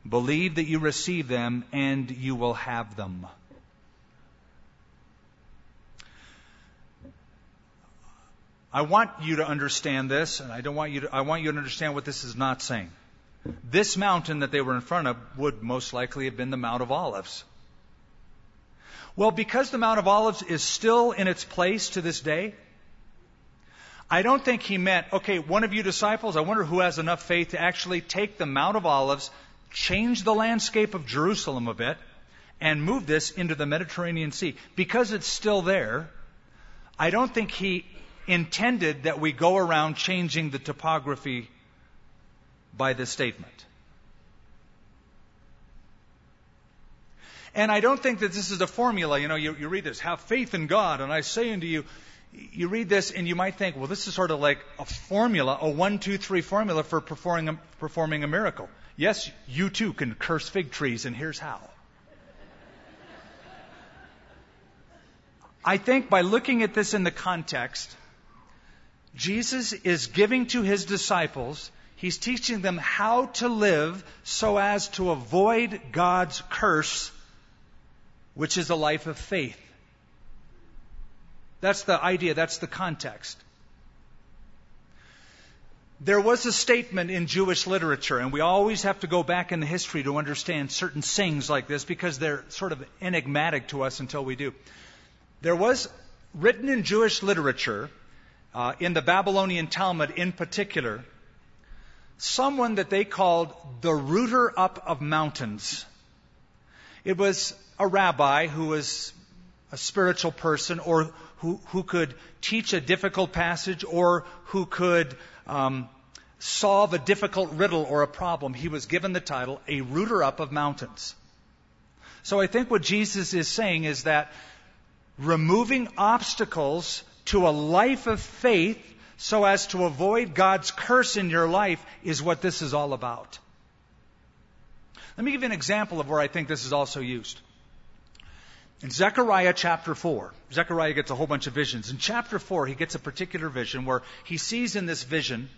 believe that you receive them, and you will have them. I want you to understand this, and I don't want you to, I want you to understand what this is not saying. This mountain that they were in front of would most likely have been the Mount of Olives. Well, because the Mount of Olives is still in its place to this day, I don't think he meant, okay, one of you disciples, I wonder who has enough faith to actually take the Mount of Olives, change the landscape of Jerusalem a bit, and move this into the Mediterranean Sea. Because it's still there, I don't think he intended that we go around changing the topography by this statement. And I don't think that this is a formula. You know, you, you read this, have faith in God, and I say unto you, you read this and you might think, well, this is sort of like a formula, a one, two, three formula for performing a, performing a miracle. Yes, you too can curse fig trees, and here's how. I think by looking at this in the context, Jesus is giving to his disciples He's teaching them how to live so as to avoid God's curse, which is a life of faith. That's the idea, that's the context. There was a statement in Jewish literature, and we always have to go back in the history to understand certain sayings like this because they're sort of enigmatic to us until we do. There was written in Jewish literature, uh, in the Babylonian Talmud in particular, someone that they called the rooter up of mountains. It was a rabbi who was a spiritual person or who, who could teach a difficult passage or who could um, solve a difficult riddle or a problem. He was given the title a rooter up of mountains. So I think what Jesus is saying is that removing obstacles to a life of faith so as to avoid God's curse in your life is what this is all about. Let me give you an example of where I think this is also used. In Zechariah chapter 4, Zechariah gets a whole bunch of visions. In chapter 4, he gets a particular vision where he sees in this vision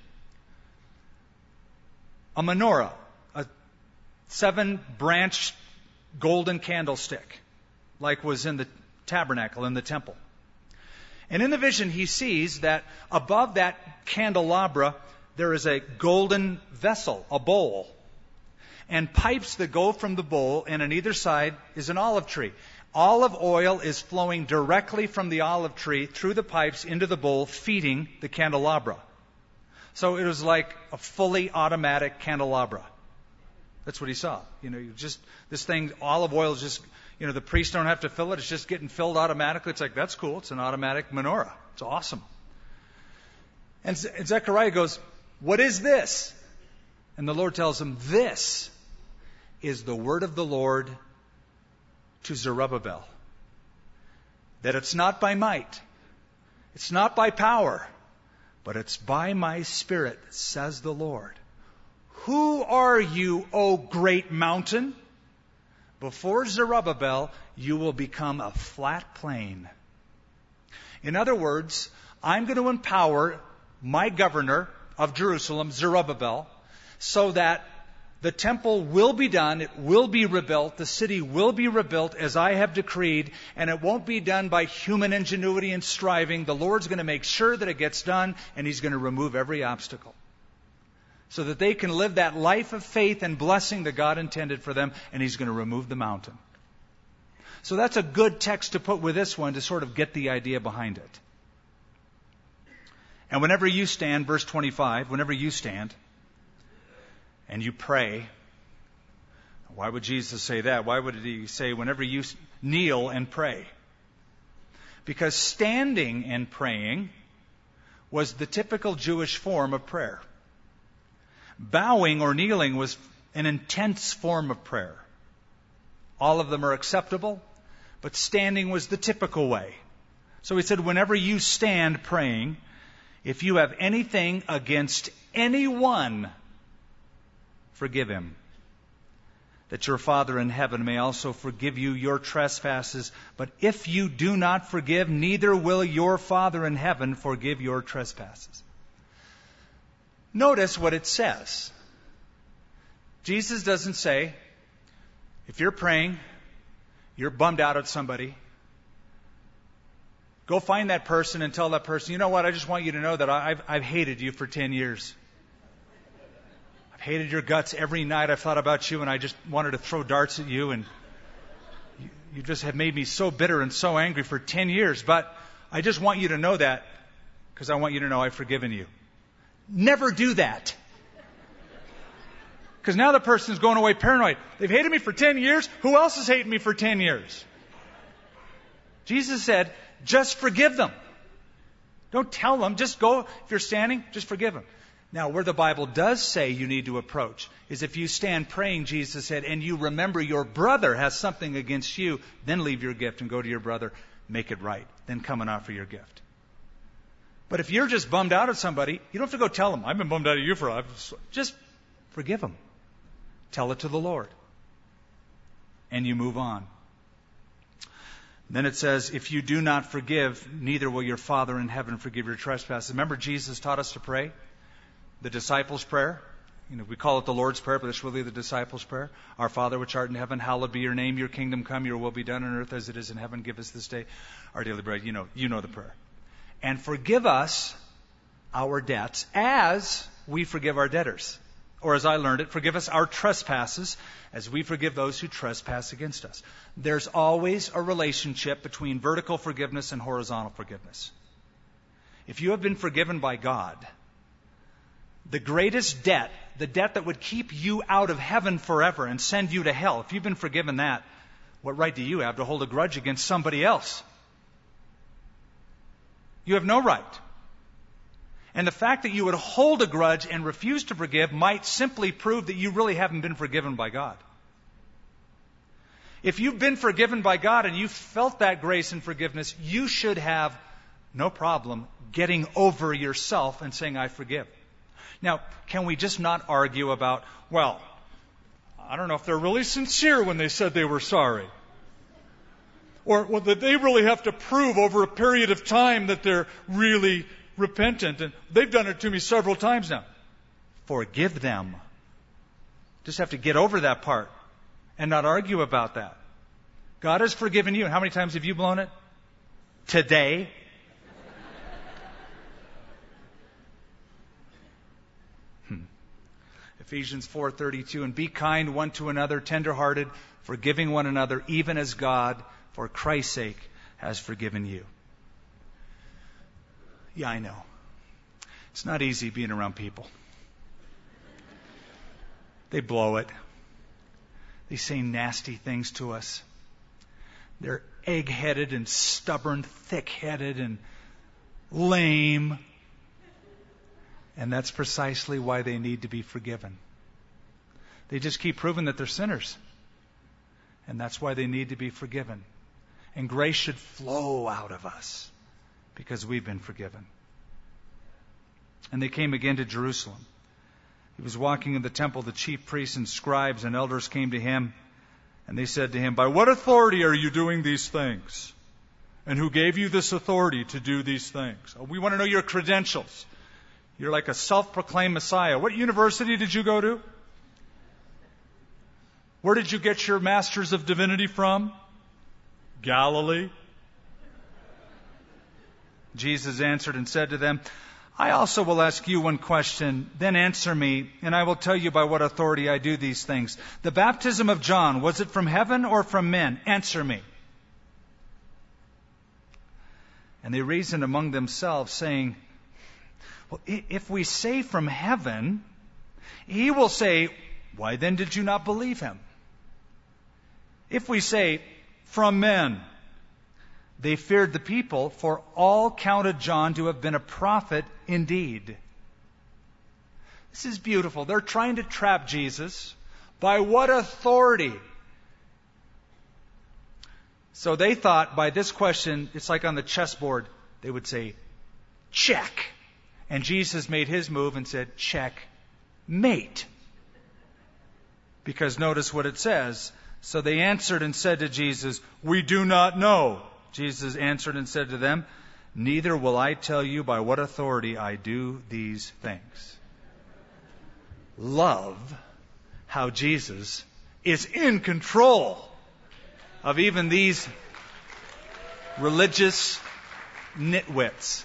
a menorah, a seven branched golden candlestick, like was in the tabernacle in the temple. And in the vision, he sees that above that candelabra, there is a golden vessel, a bowl, and pipes that go from the bowl, and on either side is an olive tree. Olive oil is flowing directly from the olive tree through the pipes into the bowl, feeding the candelabra. So it was like a fully automatic candelabra. That's what he saw. You know, you just this thing, olive oil is just you know, the priests don't have to fill it. It's just getting filled automatically. It's like, that's cool. It's an automatic menorah. It's awesome. And Zechariah goes, What is this? And the Lord tells him, This is the word of the Lord to Zerubbabel. That it's not by might, it's not by power, but it's by my spirit, says the Lord. Who are you, O great mountain? Before Zerubbabel, you will become a flat plain. In other words, I'm going to empower my governor of Jerusalem, Zerubbabel, so that the temple will be done, it will be rebuilt, the city will be rebuilt as I have decreed, and it won't be done by human ingenuity and striving. The Lord's going to make sure that it gets done, and He's going to remove every obstacle so that they can live that life of faith and blessing that God intended for them, and He's going to remove the mountain. So that's a good text to put with this one to sort of get the idea behind it. And whenever you stand, verse 25, whenever you stand and you pray, why would Jesus say that? Why would he say whenever you kneel and pray? Because standing and praying was the typical Jewish form of prayer. Bowing or kneeling was an intense form of prayer. All of them are acceptable, but standing was the typical way. So he said, whenever you stand praying, if you have anything against anyone, forgive him. That your Father in heaven may also forgive you your trespasses. But if you do not forgive, neither will your Father in heaven forgive your trespasses. Notice what it says. Jesus doesn't say, if you're praying, you're bummed out at somebody, go find that person and tell that person, you know what, I just want you to know that I've, I've hated you for 10 years. Hated your guts every night. I've thought about you and I just wanted to throw darts at you and you, you just have made me so bitter and so angry for 10 years. But I just want you to know that because I want you to know I've forgiven you. Never do that. Because now the person is going away paranoid. They've hated me for 10 years. Who else has hated me for 10 years? Jesus said, just forgive them. Don't tell them. Just go. If you're standing, just forgive them. Now, where the Bible does say you need to approach is if you stand praying, Jesus said, and you remember your brother has something against you, then leave your gift and go to your brother, make it right. Then come and offer your gift. But if you're just bummed out at somebody, you don't have to go tell them, I've been bummed out at you for, I've, just forgive them. Tell it to the Lord. And you move on. Then it says, if you do not forgive, neither will your Father in heaven forgive your trespasses. Remember, Jesus taught us to pray? The disciples' prayer? You know, we call it the Lord's Prayer, but it's really the disciples' prayer. Our Father which art in heaven, hallowed be your name, your kingdom come, your will be done on earth as it is in heaven. Give us this day our daily bread. You know, you know the prayer and forgive us our debts as we forgive our debtors. or as I learned it, forgive us our trespasses as we forgive those who trespass against us. There's always a relationship between vertical forgiveness and horizontal forgiveness. If you have been forgiven by God, the greatest debt, the debt that would keep you out of heaven forever and send you to hell, if you've been forgiven that, what right do you have to hold a grudge against somebody else? You have no right. And the fact that you would hold a grudge and refuse to forgive might simply prove that you really haven't been forgiven by God. If you've been forgiven by God and you've felt that grace and forgiveness, you should have no problem getting over yourself and saying, I forgive. Now, can we just not argue about, well, I don't know if they're really sincere when they said they were sorry. Or well, that they really have to prove over a period of time that they're really repentant. And they've done it to me several times now. Forgive them. Just have to get over that part and not argue about that. God has forgiven you. How many times have you blown it? Today. Ephesians 4:32 and be kind one to another tenderhearted forgiving one another even as God for Christ's sake has forgiven you. Yeah, I know. It's not easy being around people. They blow it. They say nasty things to us. They're egg headed and stubborn, thick headed and lame. And that's precisely why they need to be forgiven. They just keep proving that they're sinners. And that's why they need to be forgiven. And grace should flow out of us because we've been forgiven. And they came again to Jerusalem. He was walking in the temple. The chief priests and scribes and elders came to him, and they said to him, By what authority are you doing these things? And who gave you this authority to do these things? Oh, we want to know your credentials. You're like a self proclaimed Messiah. What university did you go to? Where did you get your Masters of Divinity from? Galilee? Jesus answered and said to them, I also will ask you one question, then answer me, and I will tell you by what authority I do these things. The baptism of John, was it from heaven or from men? Answer me. And they reasoned among themselves, saying, Well, if we say from heaven, he will say, Why then did you not believe him? If we say, from men. They feared the people, for all counted John to have been a prophet indeed. This is beautiful. They're trying to trap Jesus. By what authority? So they thought by this question, it's like on the chessboard, they would say, check. And Jesus made his move and said, check, mate. Because notice what it says so they answered and said to Jesus, We do not know. Jesus answered and said to them, Neither will I tell you by what authority I do these things. Love how Jesus is in control of even these religious nitwits.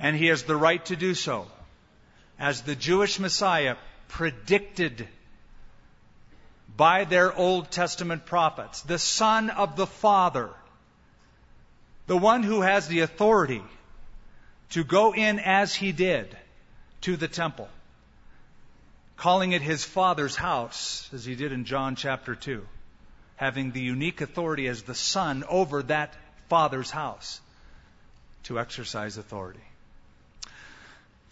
And he has the right to do so. As the Jewish Messiah predicted by their Old Testament prophets. The Son of the Father, the one who has the authority to go in as he did to the temple, calling it his Father's house, as he did in John chapter 2, having the unique authority as the Son over that Father's house to exercise authority.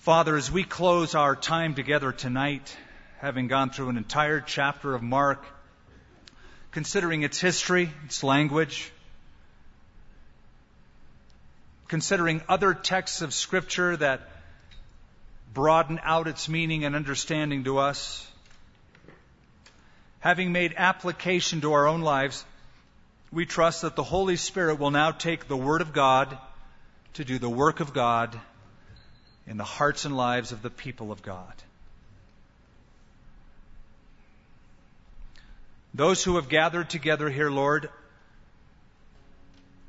Father, as we close our time together tonight, having gone through an entire chapter of Mark, considering its history, its language, considering other texts of Scripture that broaden out its meaning and understanding to us, having made application to our own lives, we trust that the Holy Spirit will now take the Word of God to do the work of God in the hearts and lives of the people of God. Those who have gathered together here, Lord,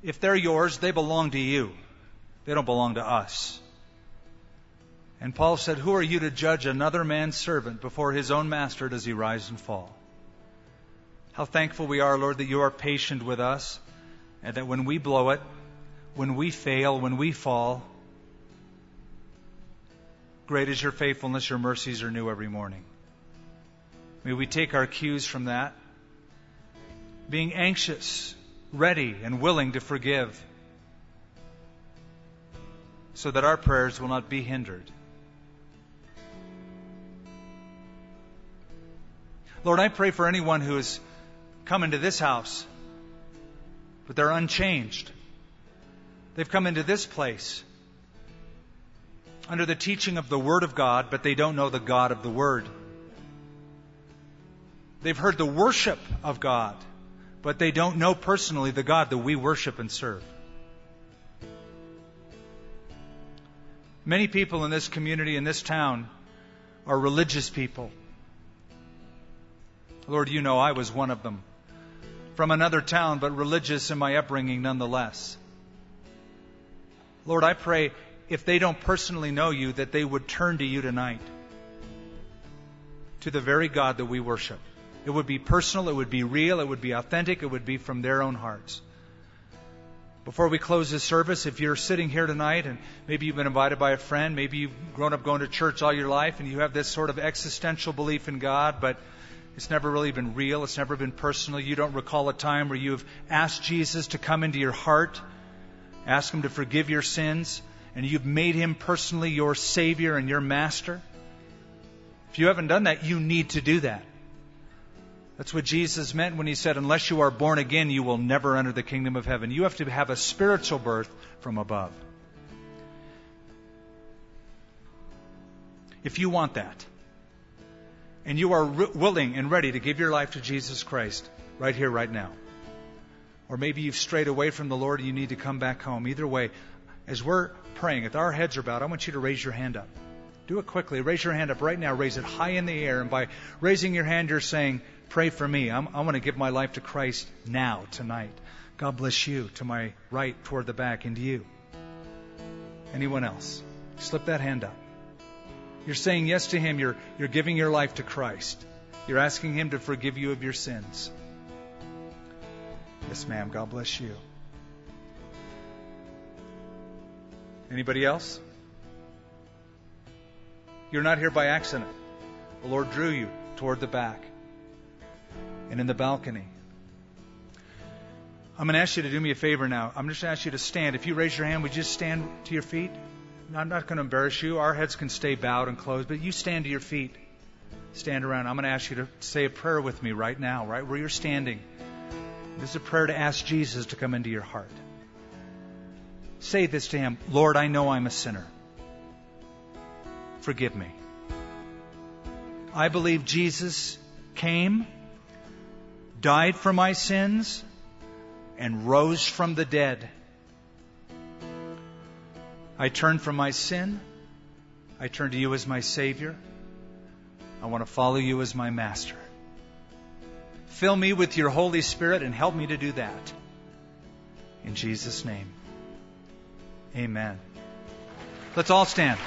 if they're yours, they belong to you. They don't belong to us. And Paul said, Who are you to judge another man's servant before his own master does he rise and fall? How thankful we are, Lord, that you are patient with us and that when we blow it, when we fail, when we fall, great is your faithfulness, your mercies are new every morning. May we take our cues from that, being anxious, ready, and willing to forgive, so that our prayers will not be hindered. Lord, I pray for anyone who has come into this house, but they're unchanged. They've come into this place under the teaching of the Word of God, but they don't know the God of the Word. They've heard the worship of God, but they don't know personally the God that we worship and serve. Many people in this community, in this town, are religious people. Lord, you know I was one of them. From another town, but religious in my upbringing nonetheless. Lord, I pray if they don't personally know you, that they would turn to you tonight. To the very God that we worship. It would be personal, it would be real, it would be authentic, it would be from their own hearts. Before we close this service, if you're sitting here tonight and maybe you've been invited by a friend, maybe you've grown up going to church all your life and you have this sort of existential belief in God, but it's never really been real. It's never been personal. You don't recall a time where you have asked Jesus to come into your heart, ask Him to forgive your sins, and you've made Him personally your Savior and your Master. If you haven't done that, you need to do that. That's what Jesus meant when He said, Unless you are born again, you will never enter the kingdom of heaven. You have to have a spiritual birth from above. If you want that, and you are re- willing and ready to give your life to Jesus Christ right here, right now. Or maybe you've strayed away from the Lord and you need to come back home. Either way, as we're praying, if our heads are bowed, I want you to raise your hand up. Do it quickly. Raise your hand up right now. Raise it high in the air. And by raising your hand, you're saying, Pray for me. I'm, I want to give my life to Christ now, tonight. God bless you. To my right, toward the back, and to you. Anyone else? Slip that hand up. You're saying yes to Him. You're, you're giving your life to Christ. You're asking Him to forgive you of your sins. Yes, ma'am. God bless you. Anybody else? You're not here by accident. The Lord drew you toward the back and in the balcony. I'm going to ask you to do me a favor now. I'm just going to ask you to stand. If you raise your hand, would you just stand to your feet? I'm not going to embarrass you. Our heads can stay bowed and closed, but you stand to your feet. Stand around. I'm going to ask you to say a prayer with me right now, right where you're standing. This is a prayer to ask Jesus to come into your heart. Say this to him Lord, I know I'm a sinner. Forgive me. I believe Jesus came, died for my sins, and rose from the dead I turn from my sin. I turn to you as my Savior. I want to follow you as my Master. Fill me with your Holy Spirit and help me to do that. In Jesus' name, amen. Let's all stand.